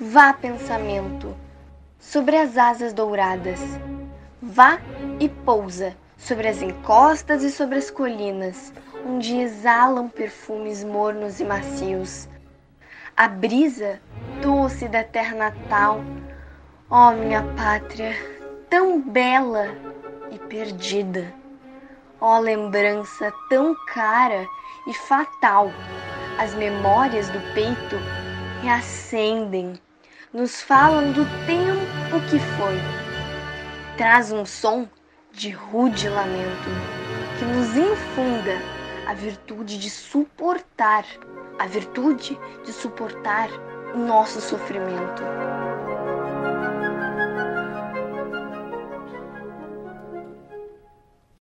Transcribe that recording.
Vá, pensamento, sobre as asas douradas. Vá e pousa sobre as encostas e sobre as colinas, onde exalam perfumes mornos e macios. A brisa doce da terra natal, ó minha pátria, tão bela e perdida. Ó lembrança tão cara e fatal, as memórias do peito reacendem nos falam do tempo que foi. Traz um som de rude lamento que nos infunda a virtude de suportar, a virtude de suportar o nosso sofrimento.